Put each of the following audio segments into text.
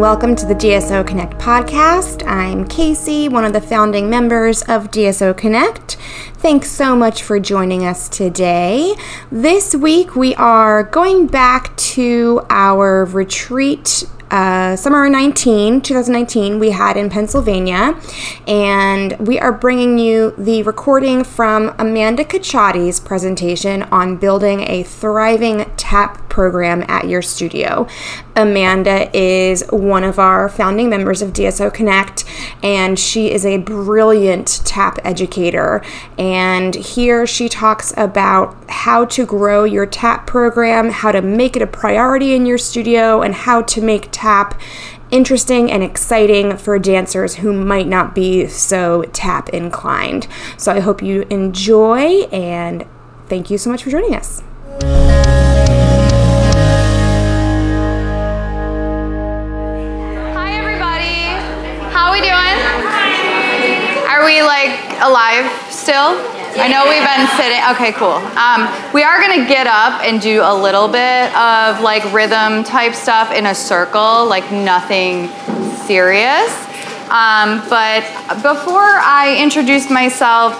welcome to the DSO Connect podcast. I'm Casey, one of the founding members of DSO Connect. Thanks so much for joining us today. This week we are going back to our retreat uh, summer 19, 2019, we had in Pennsylvania. And we are bringing you the recording from Amanda Cacciotti's presentation on building a thriving TAP program at your studio. Amanda is one of our founding members of DSO Connect, and she is a brilliant TAP educator. And here she talks about how to grow your TAP program, how to make it a priority in your studio, and how to make tap interesting and exciting for dancers who might not be so tap inclined. So I hope you enjoy and thank you so much for joining us. We like alive still? I know we've been sitting. Okay, cool. Um, we are gonna get up and do a little bit of like rhythm type stuff in a circle, like nothing serious. Um, but before I introduce myself,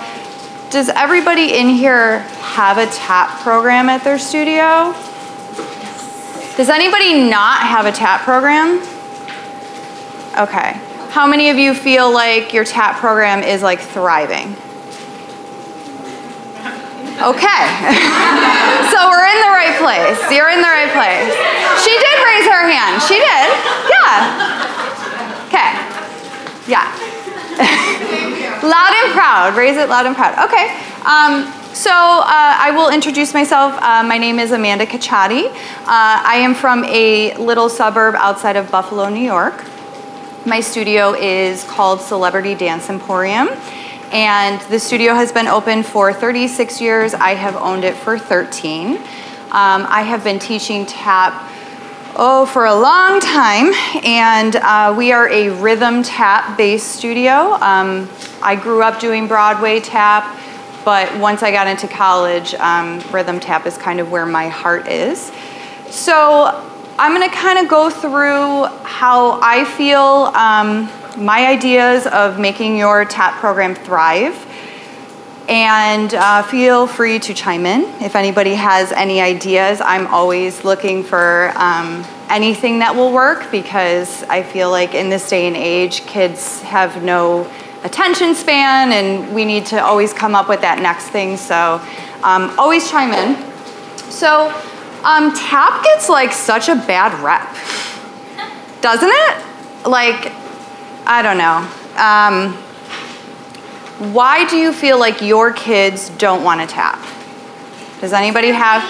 does everybody in here have a tap program at their studio? Does anybody not have a tap program? Okay. How many of you feel like your tap program is like thriving? Okay. so we're in the right place. You're in the right place. She did raise her hand. She did. Yeah. Okay. Yeah. loud and proud. Raise it loud and proud. Okay. Um, so uh, I will introduce myself. Uh, my name is Amanda Cacciatti. Uh, I am from a little suburb outside of Buffalo, New York. My studio is called Celebrity Dance Emporium and the studio has been open for 36 years. I have owned it for 13. Um, I have been teaching tap oh for a long time and uh, we are a rhythm tap based studio um, i grew up doing broadway tap but once i got into college um, rhythm tap is kind of where my heart is so i'm going to kind of go through how i feel um, my ideas of making your TAP program thrive. And uh, feel free to chime in if anybody has any ideas. I'm always looking for um, anything that will work because I feel like in this day and age, kids have no attention span and we need to always come up with that next thing. So um, always chime in. So um, tap gets like such a bad rep, doesn't it? Like I don't know. Um, why do you feel like your kids don't want to tap? Does anybody have?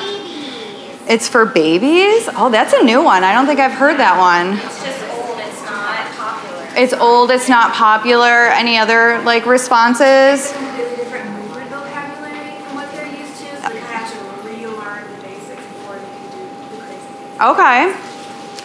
It's for babies? Oh, that's a new one. I don't think I've heard that one. It's just old, it's not popular. It's old, it's not popular. Any other like responses? Completely different movement vocabulary from what they're used to, so they kind of have to relearn the basics before they can do the crazy things. Okay.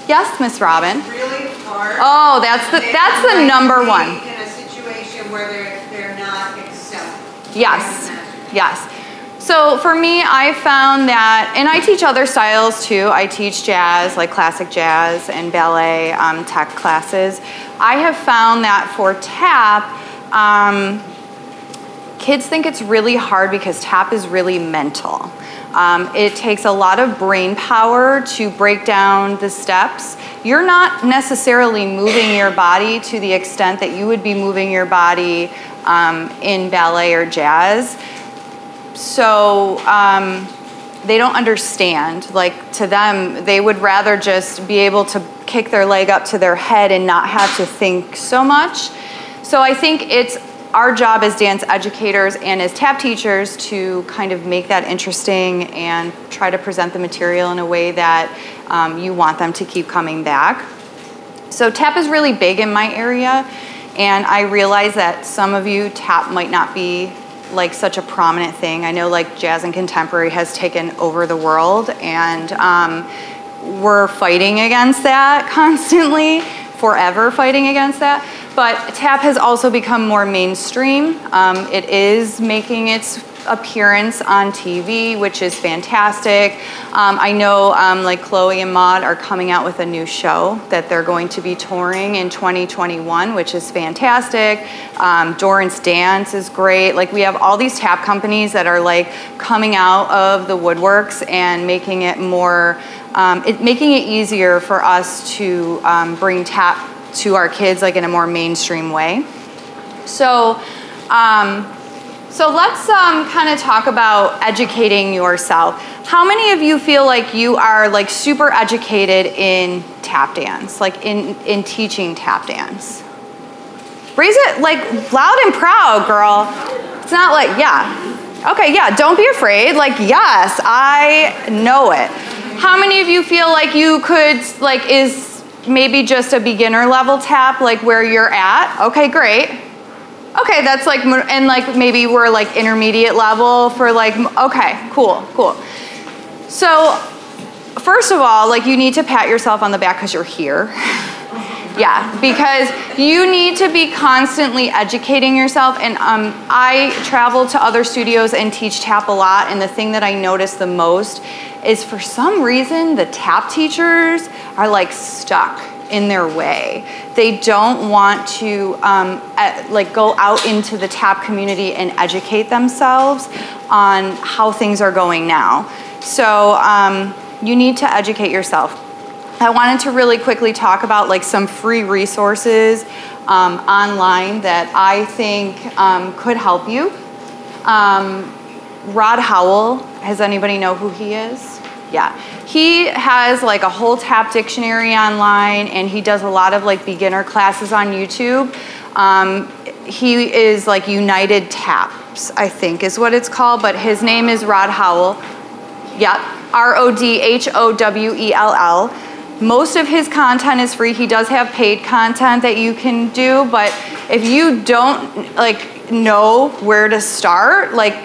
Yes, Miss Robin. really hard. Oh, that's the that's the number one. In a situation where they're, they're not excelling. Yes, I can imagine. yes. So for me, I found that, and I teach other styles too. I teach jazz, like classic jazz and ballet, um, tech classes. I have found that for tap, um, kids think it's really hard because tap is really mental. Um, it takes a lot of brain power to break down the steps. You're not necessarily moving your body to the extent that you would be moving your body um, in ballet or jazz. So um, they don't understand. Like to them, they would rather just be able to kick their leg up to their head and not have to think so much. So I think it's our job as dance educators and as tap teachers to kind of make that interesting and try to present the material in a way that um, you want them to keep coming back. So tap is really big in my area, and I realize that some of you tap might not be like such a prominent thing. I know like jazz and contemporary has taken over the world, and um, we're fighting against that constantly, forever fighting against that. But tap has also become more mainstream. Um, it is making its appearance on TV, which is fantastic. Um, I know um, like Chloe and Maud are coming out with a new show that they're going to be touring in 2021, which is fantastic. Um, Dance is great. Like we have all these tap companies that are like coming out of the woodworks and making it more, um, it, making it easier for us to um, bring tap to our kids like in a more mainstream way. So, um, so let's um, kind of talk about educating yourself. How many of you feel like you are like super educated in tap dance, like in in teaching tap dance? Raise it like loud and proud, girl. It's not like yeah. Okay, yeah. Don't be afraid. Like yes, I know it. How many of you feel like you could like is maybe just a beginner level tap like where you're at? Okay, great. Okay, that's like, and like maybe we're like intermediate level for like, okay, cool, cool. So, first of all, like you need to pat yourself on the back because you're here. yeah, because you need to be constantly educating yourself. And um, I travel to other studios and teach tap a lot. And the thing that I notice the most is for some reason the tap teachers are like stuck in their way. They don't want to um, like go out into the tap community and educate themselves on how things are going now. So um, you need to educate yourself. I wanted to really quickly talk about like some free resources um, online that I think um, could help you. Um, Rod Howell, has anybody know who he is? Yeah. He has like a whole tap dictionary online and he does a lot of like beginner classes on YouTube. Um, he is like United Taps, I think is what it's called, but his name is Rod Howell. Yep. R O D H O W E L L. Most of his content is free. He does have paid content that you can do, but if you don't like know where to start, like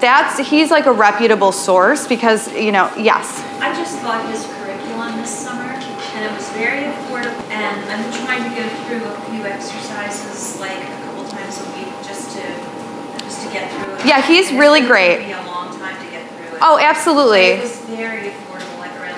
that's he's like a reputable source because you know yes I just bought his curriculum this summer, and it was very affordable. And I'm trying to go through a few exercises, like a couple times a week, just to just to get through it. Yeah, he's really great. take me a long time to get through it. oh absolutely it was very affordable, like around a hundred dollars.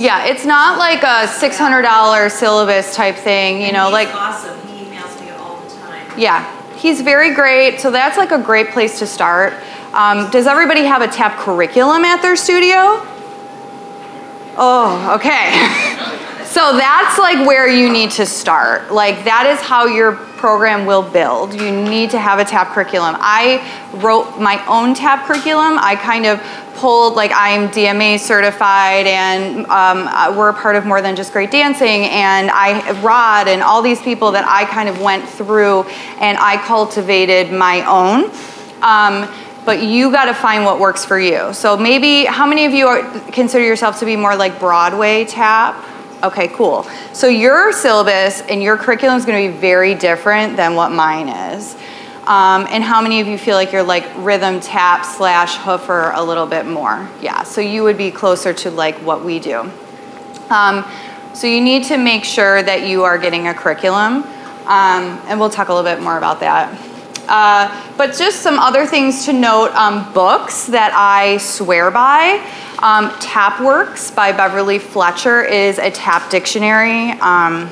Yeah it's not like a $600 syllabus type thing you know he's like awesome. He emails me all the time. yeah he's very great so that's like a great place to start um, does everybody have a tap curriculum at their studio oh okay So that's like where you need to start. Like that is how your program will build. You need to have a tap curriculum. I wrote my own tap curriculum. I kind of pulled like I'm DMA certified, and um, uh, we're a part of more than just great dancing. And I Rod and all these people that I kind of went through, and I cultivated my own. Um, but you got to find what works for you. So maybe how many of you are, consider yourself to be more like Broadway tap? Okay, cool. So your syllabus and your curriculum is going to be very different than what mine is. Um, and how many of you feel like you're like rhythm tap slash hoofer a little bit more? Yeah, so you would be closer to like what we do. Um, so you need to make sure that you are getting a curriculum, um, and we'll talk a little bit more about that. Uh, but just some other things to note um, books that I swear by. Um, Tapworks by Beverly Fletcher is a tap dictionary. Um,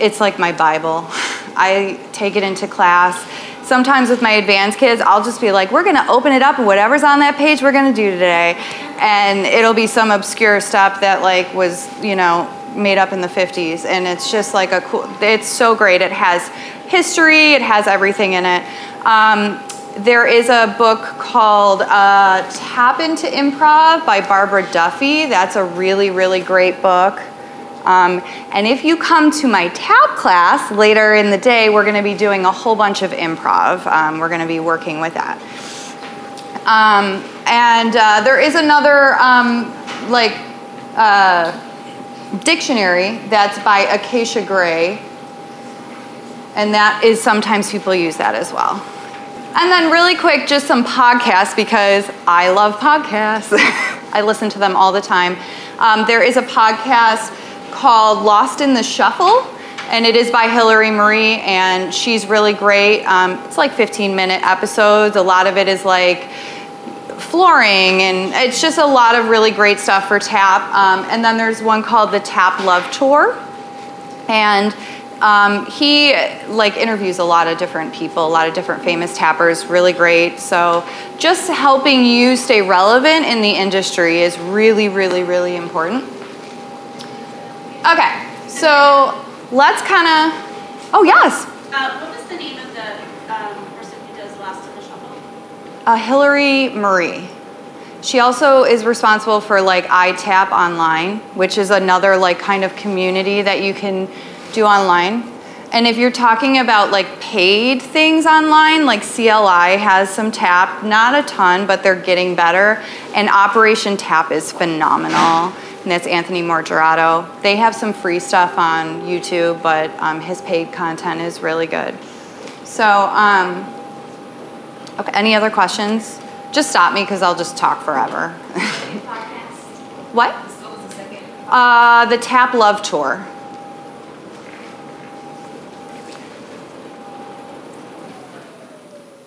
it's like my Bible. I take it into class. Sometimes with my advanced kids, I'll just be like, we're gonna open it up whatever's on that page, we're gonna do today. And it'll be some obscure stuff that like was, you know, made up in the 50s. And it's just like a cool, it's so great. It has history, it has everything in it. Um, there is a book called uh, Tap into Improv by Barbara Duffy. That's a really, really great book. Um, and if you come to my tap class later in the day, we're going to be doing a whole bunch of improv. Um, we're going to be working with that. Um, and uh, there is another um, like uh, dictionary that's by Acia Gray, and that is sometimes people use that as well. And then, really quick, just some podcasts because I love podcasts. I listen to them all the time. Um, there is a podcast called Lost in the Shuffle. and it is by Hillary Marie, and she's really great. Um, it's like 15 minute episodes. A lot of it is like flooring, and it's just a lot of really great stuff for tap. Um, and then there's one called the Tap Love Tour, and um, he like interviews a lot of different people, a lot of different famous tappers. Really great. So just helping you stay relevant in the industry is really, really, really important. Okay, so let's kind of. Oh yes, Uh, what was the name of the um, person who does Lost in the Shuffle? Uh, Hillary Marie. She also is responsible for like iTap Online, which is another like kind of community that you can do online. And if you're talking about like paid things online, like CLI has some tap, not a ton, but they're getting better. And Operation Tap is phenomenal. And that's Anthony Morigerato. They have some free stuff on YouTube, but um, his paid content is really good. So, um, Okay, any other questions? Just stop me because I'll just talk forever. what? Uh, the Tap Love Tour.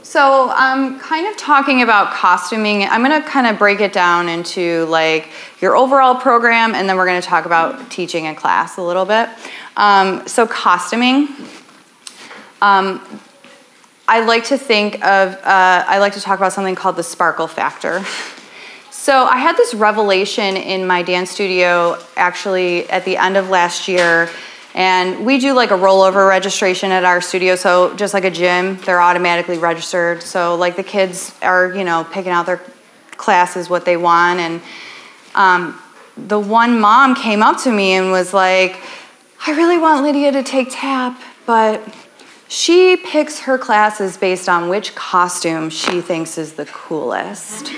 So I'm kind of talking about costuming. I'm going to kind of break it down into like your overall program, and then we're going to talk about teaching in class a little bit. Um, so costuming. Um, I like to think of, uh, I like to talk about something called the sparkle factor. So I had this revelation in my dance studio actually at the end of last year. And we do like a rollover registration at our studio. So just like a gym, they're automatically registered. So like the kids are, you know, picking out their classes, what they want. And um, the one mom came up to me and was like, I really want Lydia to take tap, but she picks her classes based on which costume she thinks is the coolest.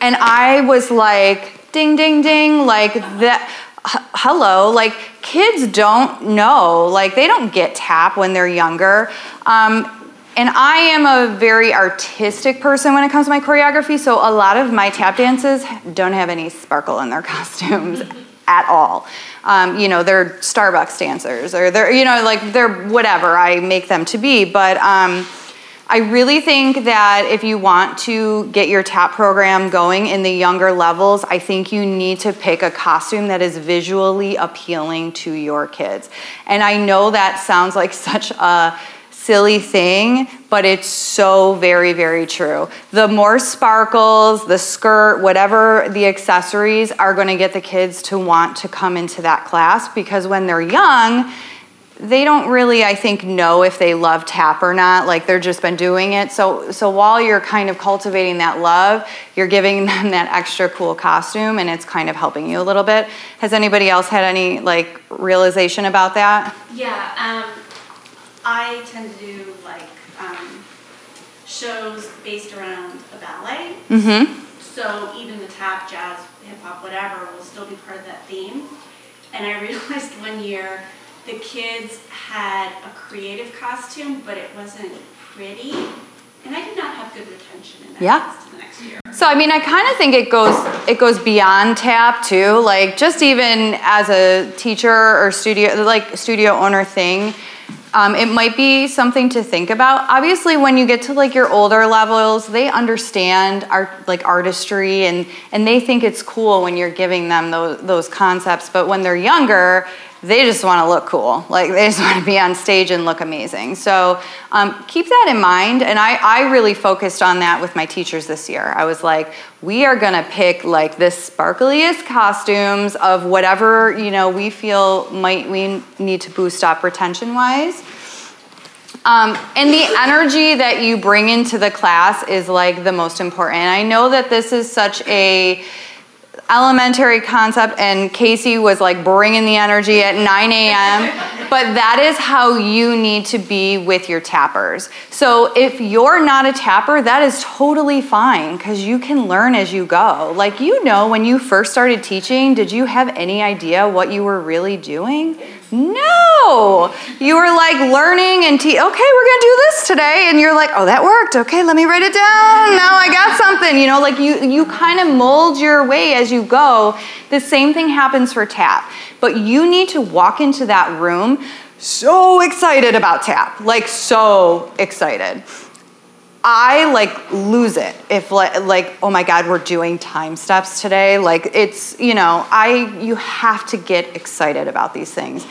And I was like, ding, ding, ding, like that. h- Hello, like kids don't know, like they don't get tap when they're younger. Um, and I am a very artistic person when it comes to my choreography, so a lot of my tap dances don't have any sparkle in their costumes at all. Um, you know, they're Starbucks dancers or they're, you know, like they're whatever I make them to be. But um, I really think that if you want to get your tap program going in the younger levels, I think you need to pick a costume that is visually appealing to your kids. And I know that sounds like such a silly thing, but it's so very, very true. The more sparkles, the skirt, whatever the accessories are going to get the kids to want to come into that class because when they're young, they don't really i think know if they love tap or not like they're just been doing it. So so while you're kind of cultivating that love you're giving them that extra cool costume and it's kind of helping you a little bit. Has anybody else had any like realization about that? Yeah, um, I tend to do like um, shows based around a ballet. mm-hmm So even the tap, jazz, hip hop, whatever will still be part of that theme. And I realized one year the kids had a creative costume, but it wasn't pretty. And I did not have good retention in that Yeah. class the next year. So I mean, I kind of think it goes it goes beyond tap too. Like just even as a teacher or studio like studio owner thing, um, it might be something to think about. Obviously, when you get to like your older levels, they understand art like artistry and and they think it's cool when you're giving them those those concepts. But when they're younger, they just want to look cool. Like they just want to be on stage and look amazing. So um, keep that in mind. And I, I really focused on that with my teachers this year. I was like, we are gonna pick like the sparkliest costumes of whatever you know we feel might we need to boost up retention wise. Um, and the energy that you bring into the class is like the most important. I know that this is such a elementary concept and casey was like bringing the energy at 9 a.m but that is how you need to be with your tappers. So if you're not a tapper that is totally fine because you can learn as you go. Like you know when you first started teaching did you have any idea what you were really doing No, you were like learning and te- okay, we're gonna do this today, and you're like, oh, that worked. Okay, let me write it down. Now I got something. You know, like you you kind of mold your way as you go. The same thing happens for tap, but you need to walk into that room so excited about tap, like so excited. I like lose it. If like, like oh my god we're doing time steps today like it's you know I you have to get excited about these things.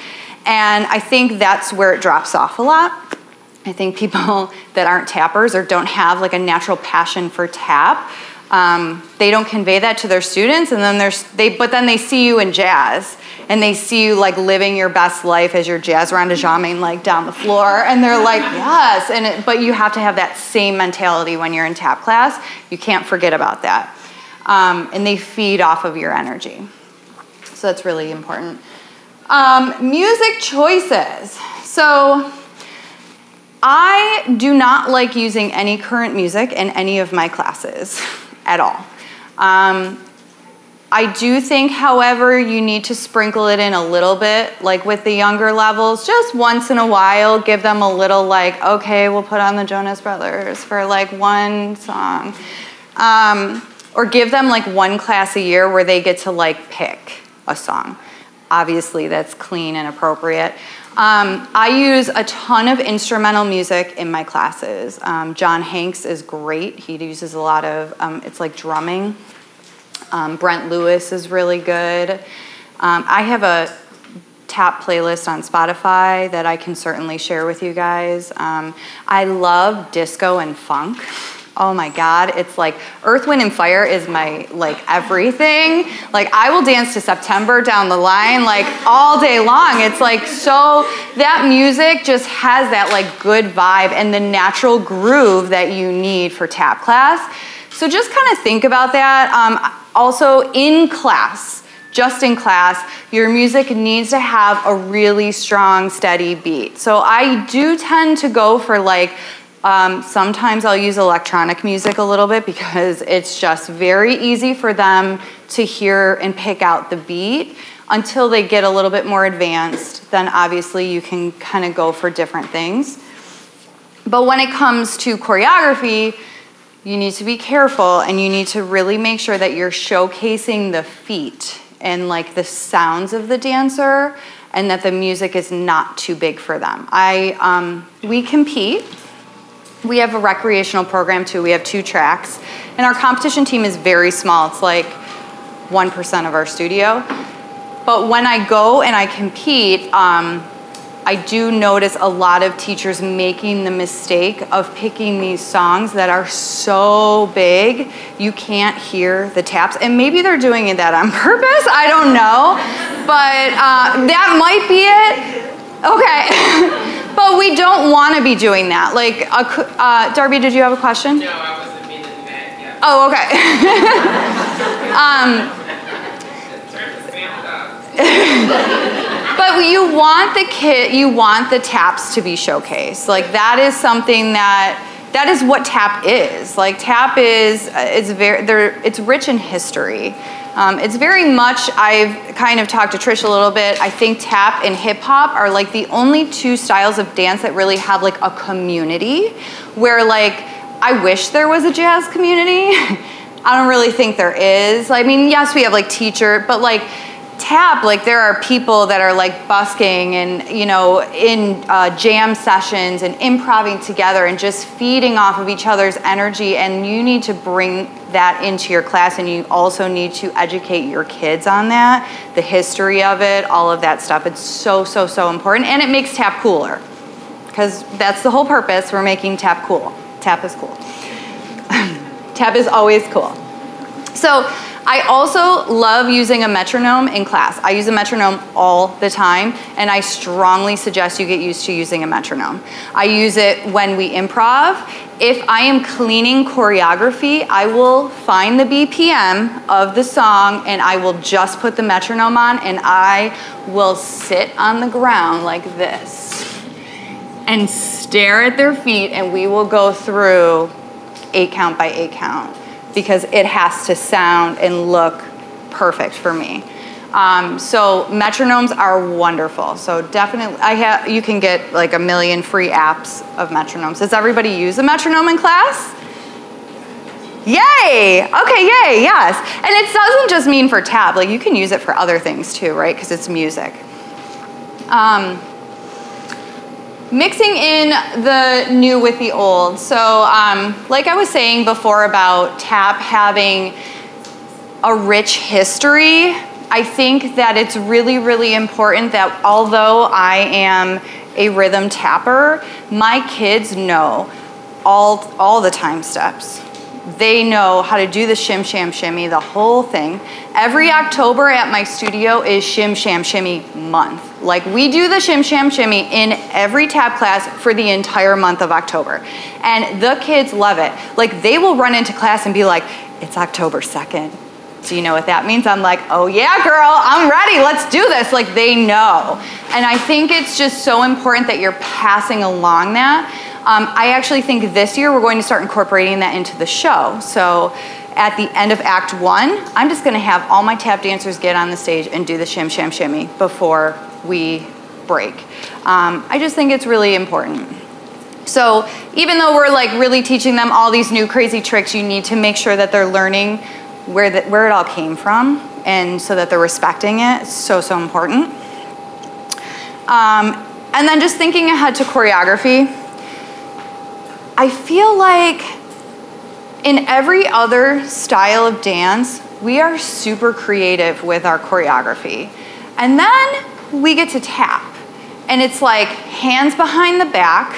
And I think that's where it drops off a lot. I think people that aren't tappers or don't have like a natural passion for tap um, they don't convey that to their students and then there's they but then they see you in jazz and they see you like living your best life as your jazz jamming like down the floor and they're like yes. And it, but you have to have that same mentality when you're in tap class. You can't forget about that. Um, and they feed off of your energy. So that's really important. Um, music choices. So I do not like using any current music in any of my classes at all. Um, I do think, however, you need to sprinkle it in a little bit, like with the younger levels, just once in a while, give them a little, like, okay, we'll put on the Jonas Brothers for like one song. Um, or give them like one class a year where they get to like pick a song. Obviously, that's clean and appropriate. Um, I use a ton of instrumental music in my classes. Um, John Hanks is great. He uses a lot of, um, it's like drumming. Um, Brent Lewis is really good. Um, I have a tap playlist on Spotify that I can certainly share with you guys. Um, I love disco and funk. Oh my God, it's like Earth, Wind, and Fire is my like everything. Like I will dance to September down the line like all day long. It's like so that music just has that like good vibe and the natural groove that you need for tap class. So just kind of think about that. Um, also in class, just in class, your music needs to have a really strong, steady beat. So I do tend to go for like um, sometimes I'll use electronic music a little bit because it's just very easy for them to hear and pick out the beat. Until they get a little bit more advanced, then obviously you can kind of go for different things. But when it comes to choreography, you need to be careful and you need to really make sure that you're showcasing the feet and like the sounds of the dancer and that the music is not too big for them. I um, we compete we have a recreational program too. We have two tracks. And our competition team is very small. It's like 1% of our studio. But when I go and I compete, um, I do notice a lot of teachers making the mistake of picking these songs that are so big you can't hear the taps. And maybe they're doing it that on purpose, I don't know. But uh, that might be it. Okay. But we don't want to be doing that. Like, uh, Darby, did you have a question? No, I wasn't meaning that. Yeah. Oh, okay. um, but you want the kit, you want the taps to be showcased. Like that is something that that is what tap is. Like tap is it's very. It's rich in history. Um, it's very much, I've kind of talked to Trish a little bit. I think tap and hip hop are like the only two styles of dance that really have like a community where, like, I wish there was a jazz community. I don't really think there is. I mean, yes, we have like teacher, but like, tap like there are people that are like busking and you know in uh, jam sessions and improving together and just feeding off of each other's energy and you need to bring that into your class and you also need to educate your kids on that the history of it all of that stuff. It's so so so important and it makes tap cooler because that's the whole purpose. We're making tap cool. Tap is cool. Tap is always cool. So I also love using a metronome in class. I use a metronome all the time, and I strongly suggest you get used to using a metronome. I use it when we improv. If I am cleaning choreography, I will find the BPM of the song and I will just put the metronome on and I will sit on the ground like this and stare at their feet, and we will go through eight count by eight count because it has to sound and look perfect for me. Um, so metronomes are wonderful. So definitely, I have you can get like a million free apps of metronomes. Does everybody use a metronome in class? Yay! Okay, yay, yes. And it doesn't just mean for tab. like you can use it for other things too, right? Because it's music. Um, mixing in the new with the old. So, um, like I was saying before about tap having a rich history, I think that it's really, really important that although I am a rhythm tapper, my kids know all, all the time steps. They know how to do the shim sham shimmy, the whole thing. Every October at my studio is shim sham shimmy month. Like we do the shim sham shimmy in every tap class for the entire month of October. And the kids love it. Like they will run into class and be like, it's October 2nd. Do you know what that means? I'm like, oh yeah, girl, I'm ready. Let's do this. Like they know. And I think it's just so important that you're passing along that. Um, I actually think this year we're going to start incorporating that into the show. So at the end of Act One, I'm just going to have all my tap dancers get on the stage and do the shim sham shimmy before we break. Um, I just think it's really important. So even though we're like really teaching them all these new crazy tricks, you need to make sure that they're learning where the, where it all came from, and so that they're respecting it. So so important. Um, and then just thinking ahead to choreography. I feel like in every other style of dance, we are super creative with our choreography. And then we get to tap. And it's like hands behind the back,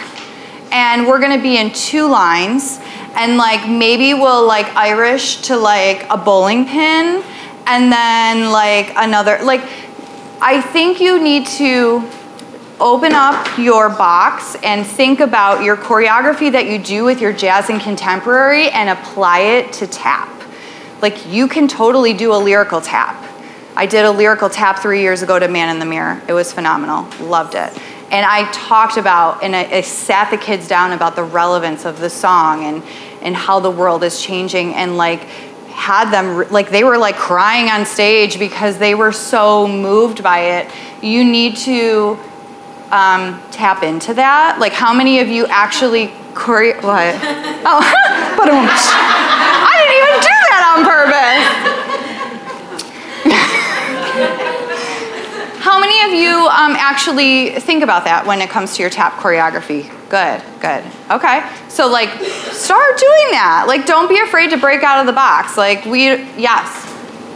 and we're gonna be in two lines. And like maybe we'll like Irish to like a bowling pin, and then like another. Like, I think you need to open up your box and think about your choreography that you do with your jazz and contemporary and apply it to tap. Like you can totally do a lyrical tap. I did a lyrical tap three years ago to Man in the Mirror. It was phenomenal. Loved it. And I talked about and I, sat the kids down about the relevance of the song and and how the world is changing and like had them like they were like crying on stage because they were so moved by it. You need to um, tap into that? Like, how many of you actually choreo? What? oh, but I didn't even do that on purpose. how many of you um, actually think about that when it comes to your tap choreography? Good, good. Okay, so like, start doing that. Like, don't be afraid to break out of the box. Like, we, yes.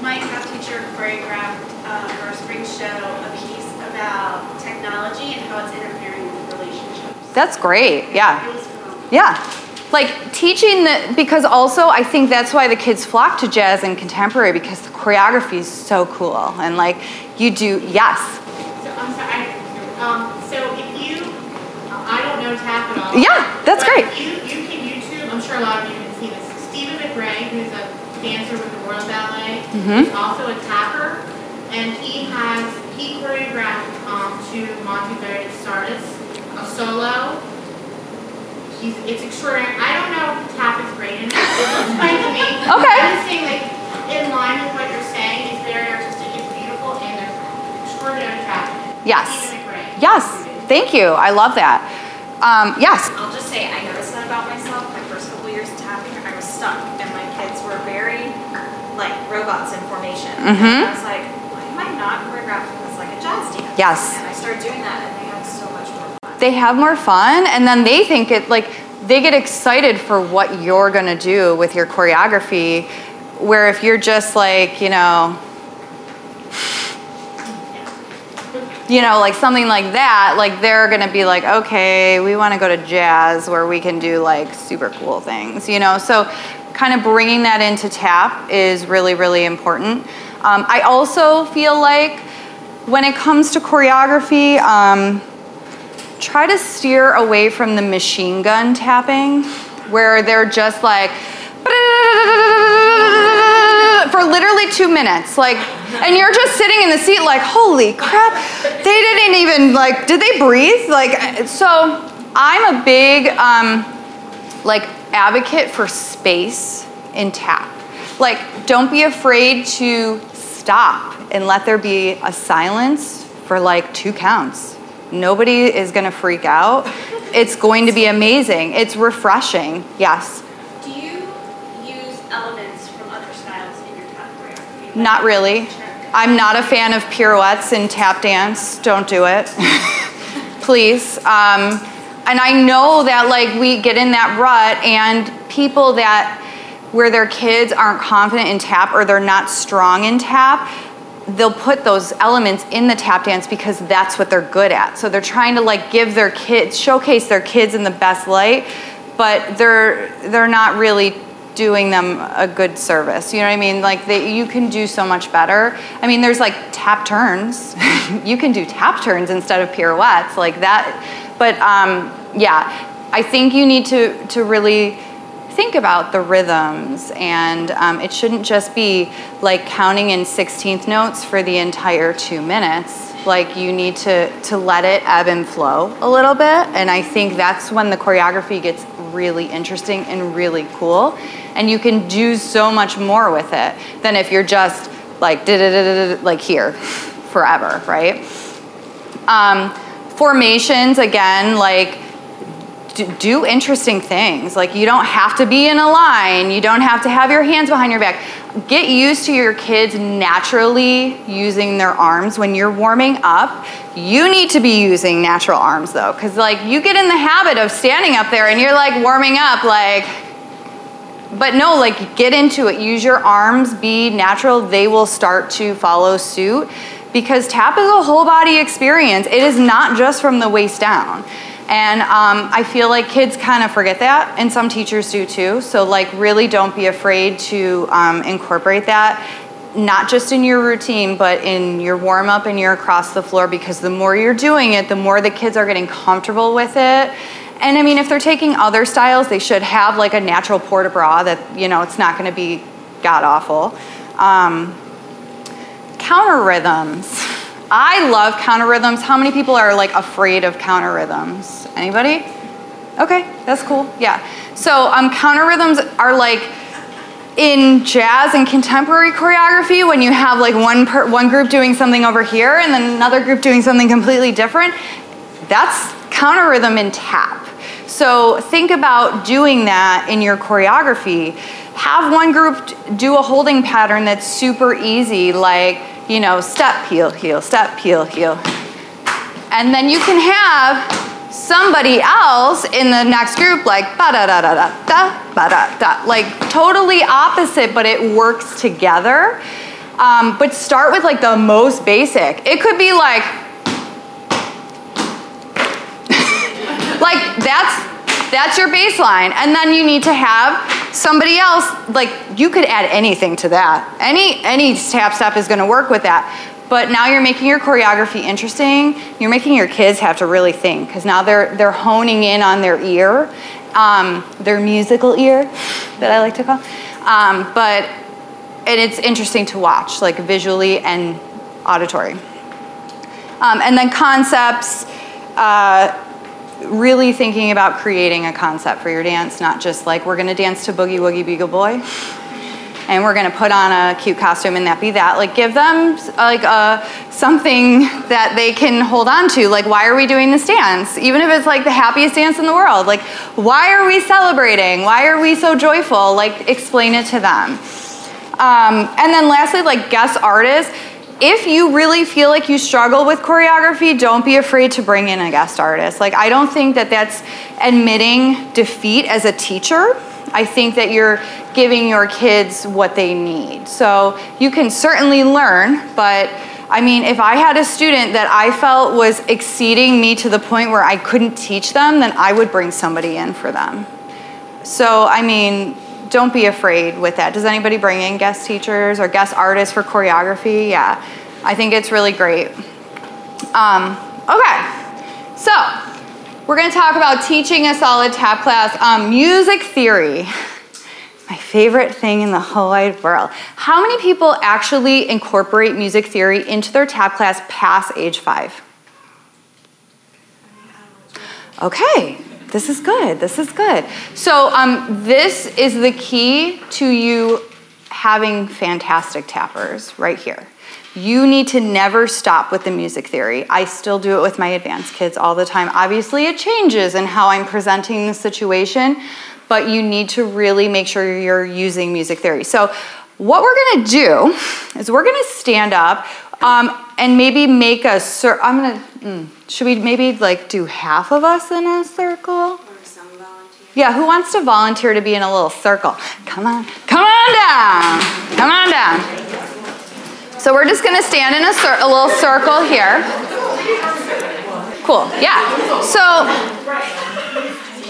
My tap teacher choreographed uh, for a spring show a piece about technology and how it's interfering with relationships. That's great. Yeah. It was phenomenal. Yeah. Like teaching the because also I think that's why the kids flock to jazz and contemporary because the choreography is so cool and like you do yes. So, I'm sorry, I, um, so if you, I don't know tap at all. Yeah, that's great. if You, you can YouTube, I'm sure a lot of you can see this. Steven McRae, who's a dancer with the Royal Ballet, Mhm. is also a tapper, and he has, he choreographed, um, to Monteverdi Czardas, a solo. He's, it's extraordinary. I don't know if tap is great in it. It's fine to me. Okay. I'm just saying, like, in line with what you're saying, it's very artistic, it's beautiful, and there's extraordinary tap. Yes. Steven Yes. Thank you. I love that. Um, yes. I'll just say I noticed that about myself. My first couple years of tapping, I was stuck, and my kids were very like robots in formation. Mm-hmm. I was like, why am I not choreographing this like a jazz dance? Yes. And I started doing that, and they had so much more fun. They have more fun and then they think it like they get excited for what you're to do with your choreography where if you're just like, you know, you know, like something like that, like they're gonna be like, okay, we wanna go to jazz where we can do like super cool things, you know? So, kind of bringing that into tap is really, really important. Um, I also feel like when it comes to choreography, um, try to steer away from the machine gun tapping where they're just like, for literally two minutes. Like, and you're just sitting in the seat, like, holy crap, they didn't even, like, did they breathe? Like, so I'm a big, um, like, advocate for space in tap. Like, don't be afraid to stop and let there be a silence for like two counts. Nobody is going to freak out. It's going to be amazing. It's refreshing. Yes. Do you use elements from other styles in your tap choreography? Not really. I'm not a fan of pirouettes in tap dance. Don't do it. Please. Um, and I know that like we get in that rut and people that where their kids aren't confident in tap or they're not strong in tap, they'll put those elements in the tap dance because that's what they're good at. So they're trying to like give their kids showcase their kids in the best light, but they're they're not really doing them a good service. You know what I mean? Like they, you can do so much better. I mean, there's like tap turns. you can do tap turns instead of pirouettes like that. But um, yeah, I think you need to to really think about the rhythms and um, it shouldn't just be like counting in 16th notes for the entire two minutes. Like you need to to let it ebb and flow a little bit and i think that's when the choreography gets really interesting and really cool and you can do so much more with it than if you're just like like here forever right? Um, formations again like do interesting things. Like you don't have to be in a line, you don't have to have your hands behind your back. Get used to your kids naturally using their arms when you're warming up. You need to be using natural arms though, because like you get in the habit of standing up there and you're like warming up, like, but no, like get into it. Use your arms, be natural. They will start to follow suit because tap is a whole body experience. It is not just from the waist down. And um, I feel like kids kind of forget that, and some teachers do too. So, like, really don't be afraid to um, incorporate that, not just in your routine, but in your warm up and your across the floor, because the more you're doing it, the more the kids are getting comfortable with it. And I mean, if they're taking other styles, they should have like a natural port de bras that, you know, it's not going to be god awful. Um, counter rhythms. I love counter rhythms. How many people are like afraid of counter rhythms? Anybody? Okay, that's cool. Yeah. So um, counter rhythms are like in jazz and contemporary choreography when you have like one per, one group doing something over here and then another group doing something completely different. That's counter rhythm in tap. So think about doing that in your choreography. Have one group do a holding pattern that's super easy, like you know, step, heel, heel, step, heel, heel. And then you can have somebody else in the next group like ba da da da da da ba da da, like totally opposite, but it works together. Um, but start with like the most basic. It could be like, like that's that's your baseline, and then you need to have somebody else like you could add anything to that. Any any tap step is going to work with that. But now you're making your choreography interesting. You're making your kids have to really think because now they're they're honing in on their ear um, their musical ear that i like to call. Um, but and it's interesting to watch like visually and auditory. Um, and then concepts uh, really thinking about creating a concept for your dance, not just like we're gonna dance to Boogie Woogie Bugle Boy and we're gonna put on a cute costume and that be that. Like give them like a, uh, something that they can hold on to. Like why are we doing this dance? Even if it's like the happiest dance in the world. Like why are we celebrating? Why are we so joyful? Like explain it to them. Um, and then lastly, like guest artists if you really feel like you struggle with choreography, don't be afraid to bring in a guest artist. Like, I don't think that that's admitting defeat as a teacher. I think that you're giving your kids what they need. So you can certainly learn, but I mean, if I had a student that I felt was exceeding me to the point where I couldn't teach them, then I would bring somebody in for them. So, I mean, don't be afraid with that. Does anybody bring in guest teachers or guest artists for choreography? Yeah, I think it's really great. Um, okay, so we're going to talk about teaching a solid tap class. Um, music theory, my favorite thing in the whole wide world. How many people actually incorporate music theory into their tap class past age five? Okay, this is good. This is good. So, um, this is the key to you having fantastic tappers right here. you need to never stop with the music theory. I still do it with my advanced kids all the time. Obviously, it changes in how I'm presenting the situation, but you need to really make sure you're using music theory. So, what we're gonna do is we're gonna stand up um, and maybe make a circle. I'm gonna. Mm, should we maybe like do half of us in a circle? Yeah, who wants to volunteer to be in a little circle? Come on, come on down, come on down. So we're just gonna stand in a, cir- a little circle here. Cool, yeah. So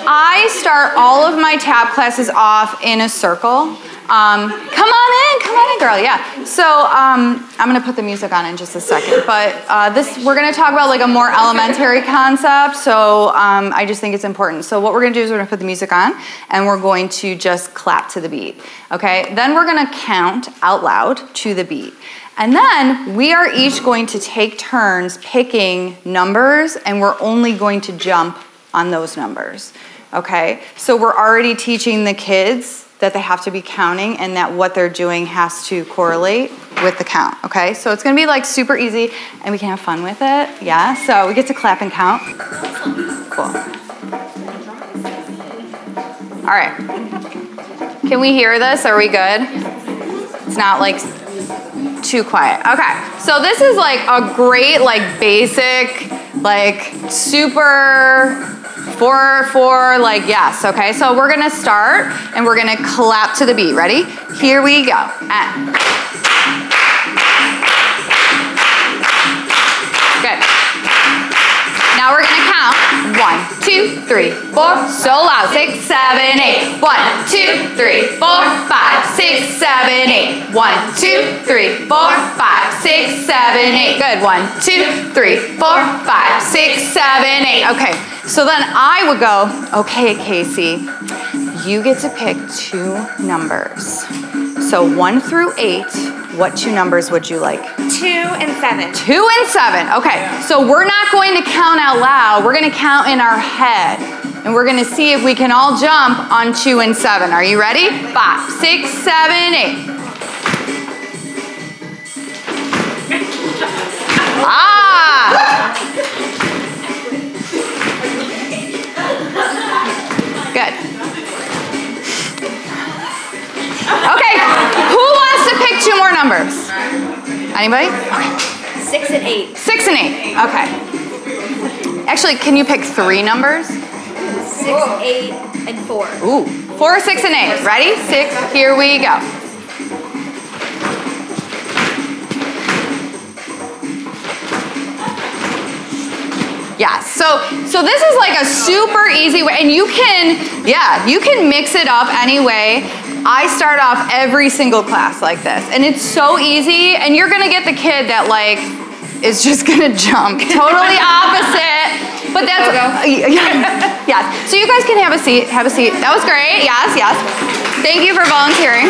I start all of my tap classes off in a circle. Um, come on in, come on in, girl. Yeah. So um, I'm gonna put the music on in just a second, but uh, this we're gonna talk about like a more elementary concept. So um, I just think it's important. So what we're gonna do is we're gonna put the music on, and we're going to just clap to the beat. Okay. Then we're gonna count out loud to the beat. And then we are each going to take turns picking numbers, and we're only going to jump on those numbers. Okay? So we're already teaching the kids that they have to be counting and that what they're doing has to correlate with the count. Okay? So it's gonna be like super easy and we can have fun with it. Yeah? So we get to clap and count. Cool. All right. Can we hear this? Are we good? It's not like too quiet. Okay. So this is like a great, like basic, like super four, four, like yes. Okay. So we're gonna start and we're gonna clap to the beat. Ready? Here we go. And. Two, three, four. So loud. Six, seven, eight. One, two, three, four, five, six, seven, eight. One, two, three, four, five, six, seven, eight. Good. One, two, three, four, five, six, seven, eight. Okay. So then I would go, okay, Casey, you get to pick two numbers. So one through eight, what two numbers would you like? Two and seven. Two and seven. Okay, so we're not going to count out loud. We're going to count in our head. And we're going to see if we can all jump on two and seven. Are you ready? Five, six, seven, eight. Ah! Numbers? Anybody? Six and eight. Six and eight. Okay. Actually, can you pick three numbers? Six, eight, and four. Ooh. Four, six, and eight. Ready? Six. Here we go. Yeah, so so this is like a super easy way, and you can, yeah, you can mix it up anyway. I start off every single class like this, and it's so easy, and you're gonna get the kid that like is just gonna jump totally opposite. But that's yeah, yes. So you guys can have a seat. Have a seat. That was great. Yes, yes. Thank you for volunteering.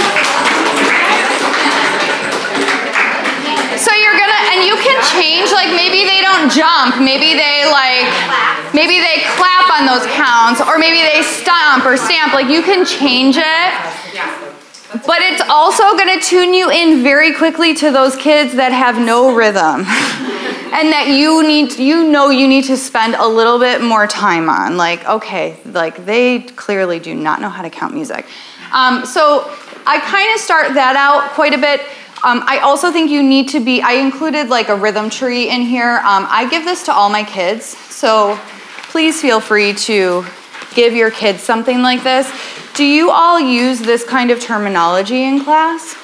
So you're gonna, and you can change, like maybe they don't jump, maybe they like, maybe they clap on those counts, or maybe they stomp or stamp, like you can change it. But it's also gonna tune you in very quickly to those kids that have no rhythm. and that you need, you know, you need to spend a little bit more time on. Like, okay, like they clearly do not know how to count music. Um, so I kind of start that out quite a bit. Um, I also think you need to be, I included like a rhythm tree in here. Um, I give this to all my kids, so please feel free to give your kids something like this. Do you all use this kind of terminology in class?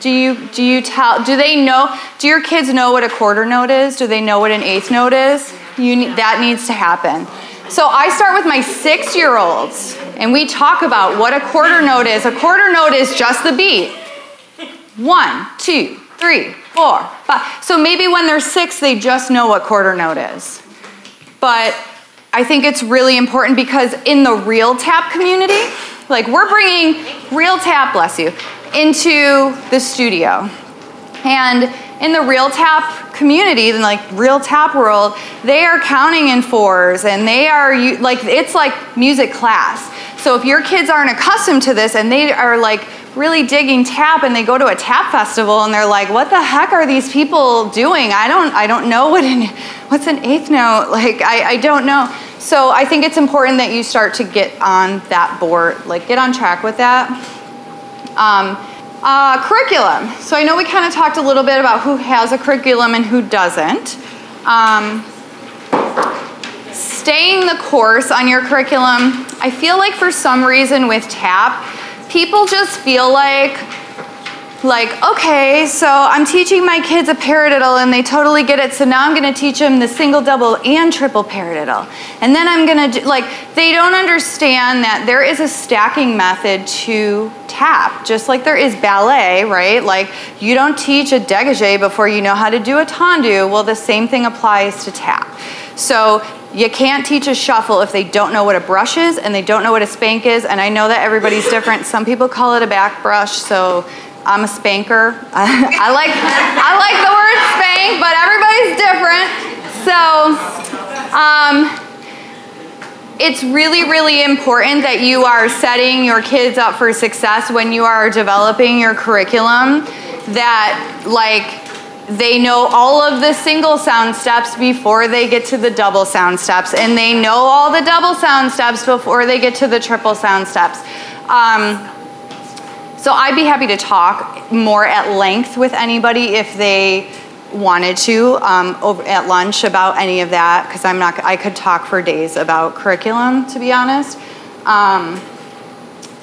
Do you do you tell do they know do your kids know what a quarter note is? Do they know what an eighth note is? You that needs to happen. So I start with my 6-year-olds and we talk about what a quarter note is. A quarter note is just the beat. One, two, three, four, five. So maybe when they're 6 they just know what quarter note is. But I think it's really important because in the real tap community, like we're bringing real tap, bless you, into the studio. And in the real tap community, in like real tap world, they are counting in fours and they are like it's like music class. So if your kids aren't accustomed to this and they are like really digging tap and they go to a tap festival and they're like, what the heck are these people doing? I don't, I don't know what an, what's an eighth note? Like, I, I don't know. So I think it's important that you start to get on that board, like get on track with that. Um, uh, curriculum. So I know we kind of talked a little bit about who has a curriculum and who doesn't. Um, staying the course on your curriculum, I feel like for some reason with TAP, people just feel like like okay so i'm teaching my kids a paradiddle and they totally get it so now i'm going to teach them the single double and triple paradiddle. And then i'm going to like they don't understand that there is a stacking method to tap just like there is ballet right? Like you don't teach a degage before you know how to do a tendu well the same thing applies to tap. So you can't teach a shuffle if they don't know what a brush is and they don't know what a spank is and i know that everybody's different some people call it a back brush so I'm a spanker. I like I like the word spank, but everybody's different. So um, it's really, really important that you are setting your kids up for success when you are developing your curriculum. That like they know all of the single sound steps before they get to the double sound steps, and they know all the double sound steps before they get to the triple sound steps. Um, so I'd be happy to talk more at length with anybody if they wanted to um, over at lunch about any of that because I'm not. I could talk for days about curriculum, to be honest. Um,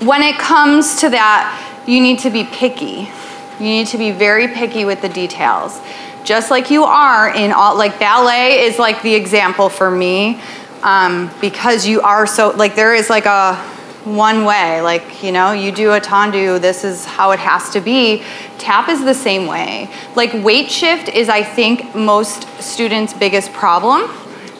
when it comes to that, you need to be picky. You need to be very picky with the details, just like you are in all. Like ballet is like the example for me um, because you are so like there is like a one way. Like, you know, you do a tendu, this is how it has to be. Tap is the same way. Like, weight shift is, I think, most students' biggest problem.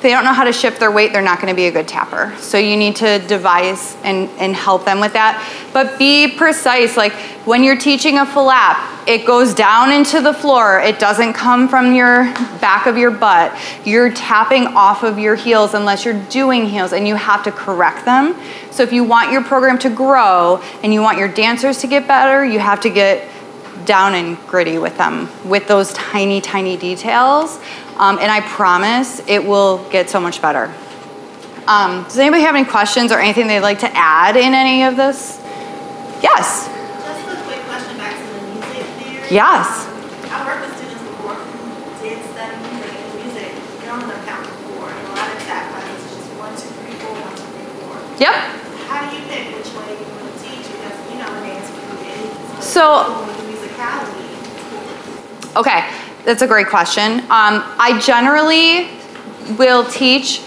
They don't know how to shift their weight, they're not going to be a good tapper. So, you need to devise and, and help them with that. But be precise. Like, when you're teaching a flap, it goes down into the floor. It doesn't come from your back of your butt. You're tapping off of your heels unless you're doing heels, and you have to correct them. So if you want your program to grow and you want your dancers to get better, you have to get down and gritty with them with those tiny, tiny details. Um, and I promise it will get so much better. Um, does anybody have any questions or anything they'd like to add in any of this? Yes. Just a quick question back to the music theory. Yes. Um, I worked with students before who did study music and music, they don't count four. And a lot of tap classes is just one, two, three, four, one, two, three, four. Yep. How do you pick which way you want to teach? Because, you know, dance can do. So- musicality. Okay, that's a great question. Um, I generally will teach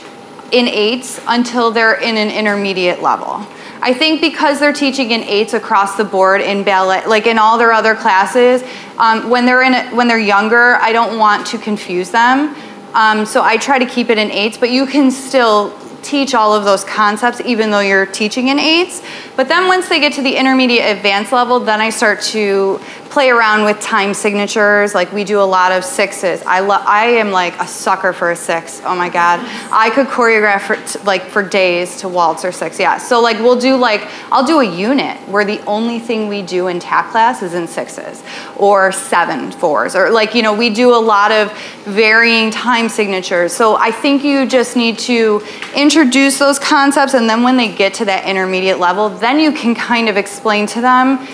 in eights until they're in an intermediate level. I think because they're teaching in eights across the board in ballet, like in all their other classes, um, when they're in a, when they're younger, I don't want to confuse them. Um, so I try to keep it in eights, but you can still teach all of those concepts even though you're teaching in eights. But then once they get to the intermediate advanced level, then I start to play around with time signatures. Like we do a lot of sixes. I love. I am like a sucker for a six. Oh my god, I could choreograph for t- like for days to waltz or six. Yeah. So like we'll do like I'll do a unit where the only thing we do in tap class is in sixes or seven fours or like you know we do a lot of varying time signatures. So I think you just need to introduce those concepts and then when they get to that intermediate level, then you can kind of explain to them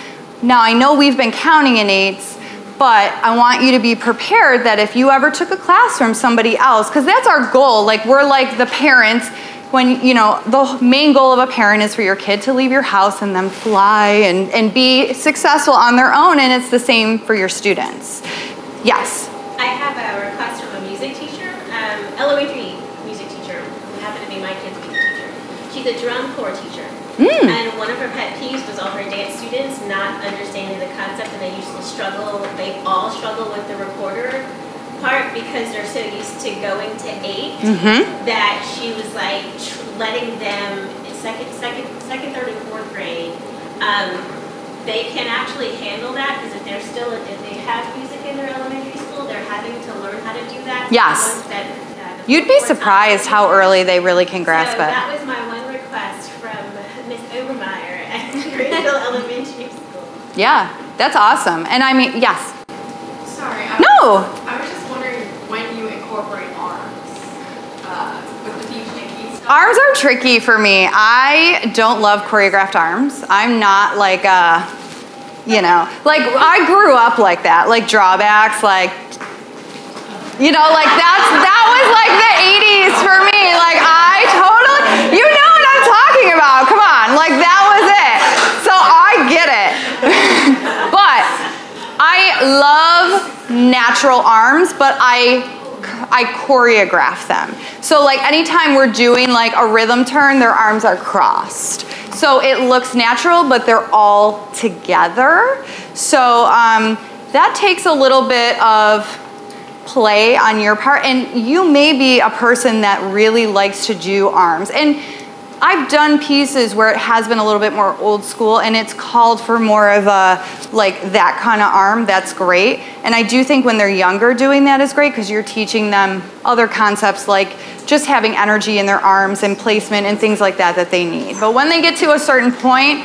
now, I know we've been counting in eights, but I want you to be prepared that if you ever took a class from somebody else, because that's our goal, like we're like the parents when, you know, the main goal of a parent is for your kid to leave your house and then fly and, and be successful on their own, and it's the same for your students. Yes. I have a request from a music teacher, um, elementary music teacher, who happened to be my kid's music teacher. She's a drum corps teacher. Mm. And one of her pet peeves was all her dance students not understanding the concept, and they usually struggle, they all struggle with the recorder part because they're so used to going to 8 Mm-hmm. that she was like letting them in second, second, second, third, and fourth grade. Um, they can actually handle that because if they're still if they have music in their elementary school, they're having to learn how to do that. Yes. That, uh, You'd be surprised how early they really can grasp so it. that was my one request from Miss at Greenville Elementary School. Yeah, that's awesome. And I mean, yes. Sorry. I No. Was, I was just wondering when you incorporate arms uh, with the beach Nikki stuff. Arms are tricky for me. I don't love choreographed arms. I'm not like a, you know, like I grew up like that, like drawbacks, like, you know, like that's that was like the 80s for me. Like I totally, you know what I'm talking about. Come on, like that was it. So I get it. but I love natural arms, but I I choreograph them. So like anytime we're doing like a rhythm turn, their arms are crossed. So it looks natural, but they're all together. So um, that takes a little bit of play on your part, and you may be a person that really likes to do arms. And I've done pieces where it has been a little bit more old school and it's called for more of a like that kind of arm. That's great. And I do think when they're younger doing that is great because you're teaching them other concepts like just having energy in their arms and placement and things like that that they need. But when they get to a certain point,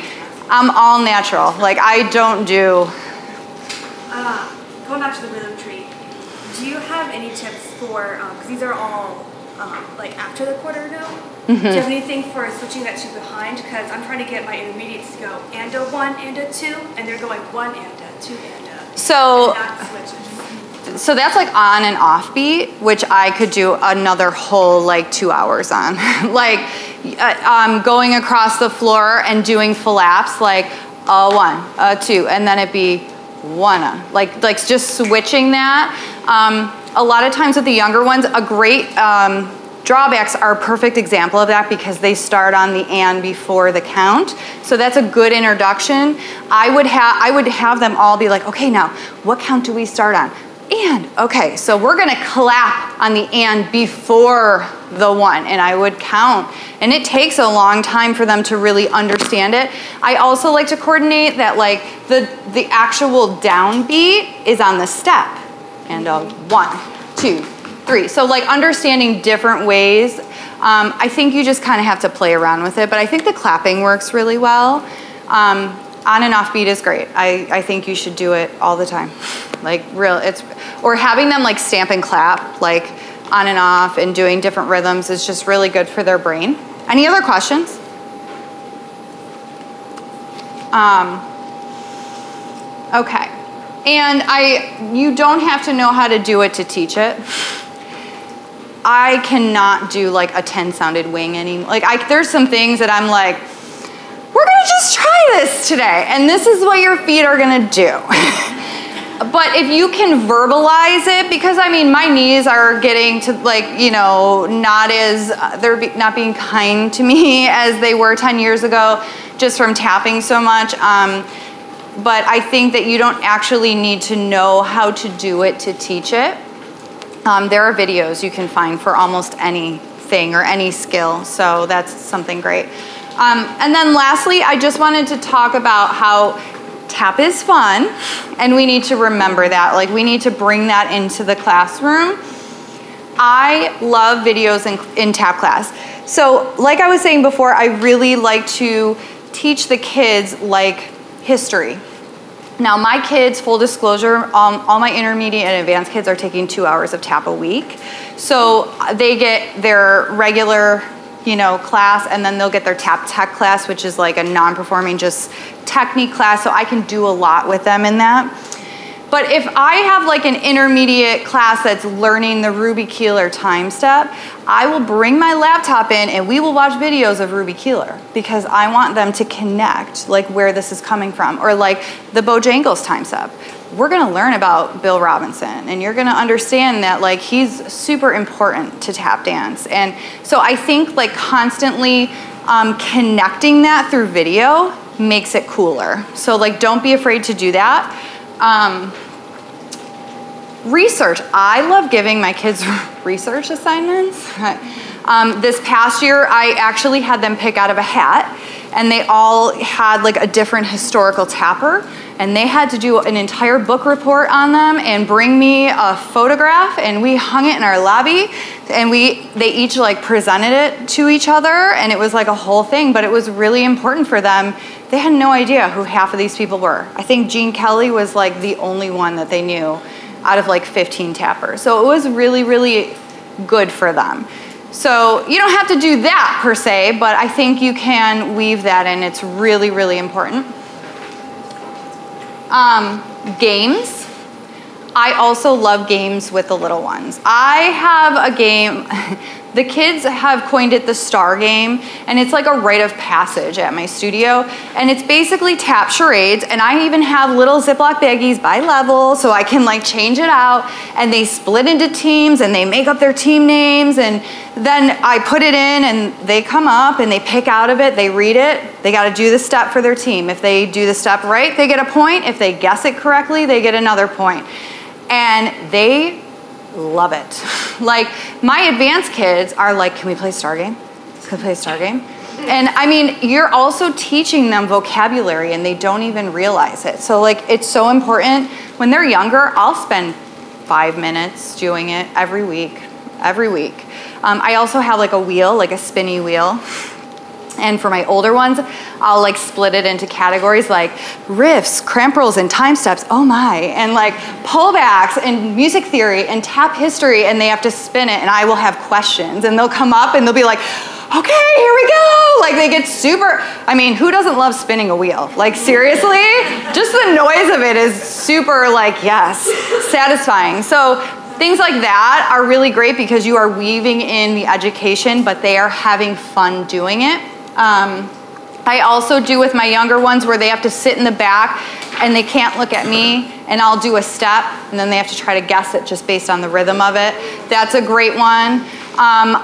I'm all natural. Like I don't do Uh, going back to the rhythm tree, do you have any tips for, because these are all um, like after the quarter note? Do you have anything for switching that to behind? Because I'm trying to get my intermediates to go and a one and a two, and they're going one and a two and a. So- and so that's like on and off beat, which I could do another whole like two hours on. like uh, um, going across the floor and doing flaps, like a one, a two, and then it'd be one, like like just switching that. Um, a lot of times with the younger ones, a great um, drawbacks are a perfect example of that because they start on the and before the count. So that's a good introduction. I would have I would have them all be like, okay, now what count do we start on? And okay, so we're gonna clap on the and before the one, and I would count. And it takes a long time for them to really understand it. I also like to coordinate that like the the actual downbeat is on the step. And a one, two, three. So like understanding different ways. Um, I think you just kind of have to play around with it, but I think the clapping works really well. Um, on and off beat is great. I, I think you should do it all the time. Like real, it's or having them like stamp and clap like on and off and doing different rhythms is just really good for their brain. Any other questions? Um, okay. And I you don't have to know how to do it to teach it. I cannot do like a 10 sounded wing anymore. Like I there's some things that I'm like we're to just try this today and this is what your feet are to do. but if you can verbalize it because i mean my knees are getting to like you know not as they're be, not being kind to me as they were 10 years ago just from tapping so much um, but i think that you don't actually need to know how to do it to teach it. Um, there are videos you can find for almost anything or any skill so that's something great. Um, and then lastly i just wanted to talk about how tap is fun and we need to remember that. Like we need to bring that into the classroom. I love videos in, in tap class. So like i was saying before i really like to teach the kids like history now my kids full disclosure um, all my intermediate and advanced kids are taking two hours of tap a week so they get their regular you know, class, and then they'll get their tap tech class, which is like a non-performing just technique class. So I can do a lot with them in that. But if I have like an intermediate class that's learning the Ruby Keeler time step, I will bring my laptop in and we will watch videos of Ruby Keeler because I want them to connect like where this is coming from. Or like the Bojangles time step we're going to learn about Bill Robinson and you're going to understand that like he's super important to tap dance. And so I think like constantly um, connecting that through video makes it cooler. So like don't be afraid to do that. Um, research. I love giving my kids research assignments. Um, this past year, I actually had them pick out of a hat, and they all had like a different historical tapper and they had to do an entire book report on them and bring me a photograph and we hung it in our lobby and we they each like presented it to each other and it was like a whole thing but it was really important for them they had no idea who half of these people were. I think gene kelly was like the only one that they knew out of like 15 tappers. So it was really really good for them. So you don't have to do that per se but i think you can weave that in. It's really really important. Um, games. I also love games with the little ones. I have a game, the kids have coined it the star game, and it's like a rite of passage at my studio. And it's basically tap charades, and I even have little Ziploc baggies by level so I can like change it out. And they split into teams and they make up their team names, and then I put it in, and they come up and they pick out of it, they read it, they got to do the step for their team. If they do the step right, they get a point. If they guess it correctly, they get another point and they love it. Like my advanced kids are like, "Can we play Star Game? Can we play Star Game?" And I mean, you're also teaching them vocabulary and they don't even realize it. So like it's so important when they're younger, I'll spend 5 minutes doing it every week, every week. Um, I also have like a wheel, like a spinny wheel and for my older ones, I'll like split it into categories like riffs, cramp rolls, and time steps. Oh my. And like pullbacks and music theory and tap history. And they have to spin it. And I will have questions. And they'll come up and they'll be like, okay, here we go. Like they get super, I mean, who doesn't love spinning a wheel? Like seriously? Just the noise of it is super like, yes, satisfying. So things like that are really great because you are weaving in the education, but they are having fun doing it. Um, I also do with my younger ones where they have to sit in the back and they can't look at me, and I'll do a step, and then they have to try to guess it just based on the rhythm of it. That's a great one. Um,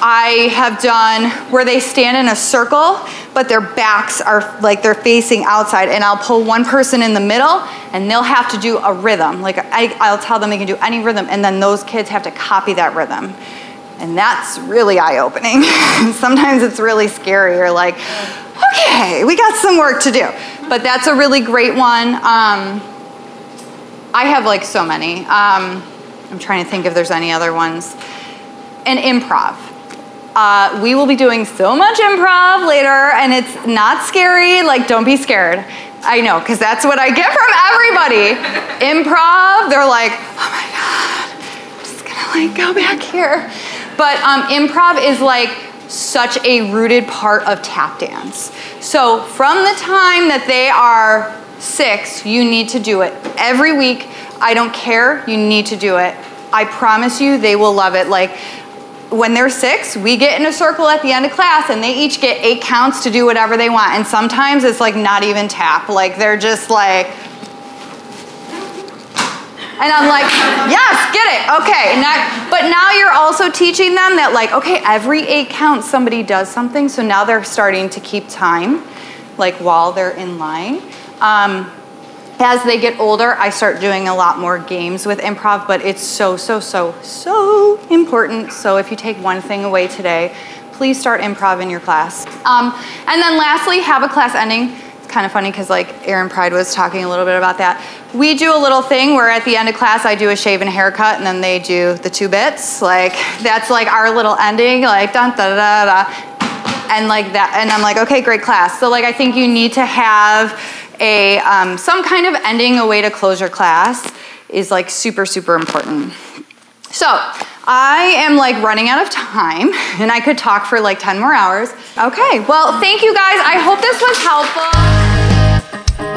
I have done where they stand in a circle, but their backs are like they're facing outside, and I'll pull one person in the middle, and they'll have to do a rhythm. Like I, I'll tell them they can do any rhythm, and then those kids have to copy that rhythm. And that's really eye opening. Sometimes it's really scary. You're like, okay, we got some work to do. But that's a really great one. Um, I have like so many. Um, I'm trying to think if there's any other ones. And improv. Uh, we will be doing so much improv later, and it's not scary. Like, don't be scared. I know, because that's what I get from everybody. improv, they're like, oh my God, I'm just gonna like go back here. But um, improv is like such a rooted part of tap dance. So from the time that they are six, you need to do it every week. I don't care, you need to do it. I promise you, they will love it. Like when they're six, we get in a circle at the end of class and they each get eight counts to do whatever they want. And sometimes it's like not even tap. Like they're just like, and I'm like, yes, get it. Okay. Now, but now you're also teaching them that, like, okay, every eight counts somebody does something. So now they're starting to keep time, like while they're in line. Um, as they get older, I start doing a lot more games with improv, but it's so, so, so, so important. So if you take one thing away today, please start improv in your class. Um, and then lastly, have a class ending kind of funny because like Aaron Pride was talking a little bit about that. We do a little thing where at the end of class I do a shave and haircut and then they do the two bits. Like that's like our little ending, like da da da. And like that, and I'm like, okay, great class. So like I think you need to have a um, some kind of ending, a way to close your class is like super super important. So I am like running out of time and I could talk for like 10 more hours. Okay, well, thank you guys. I hope this was helpful.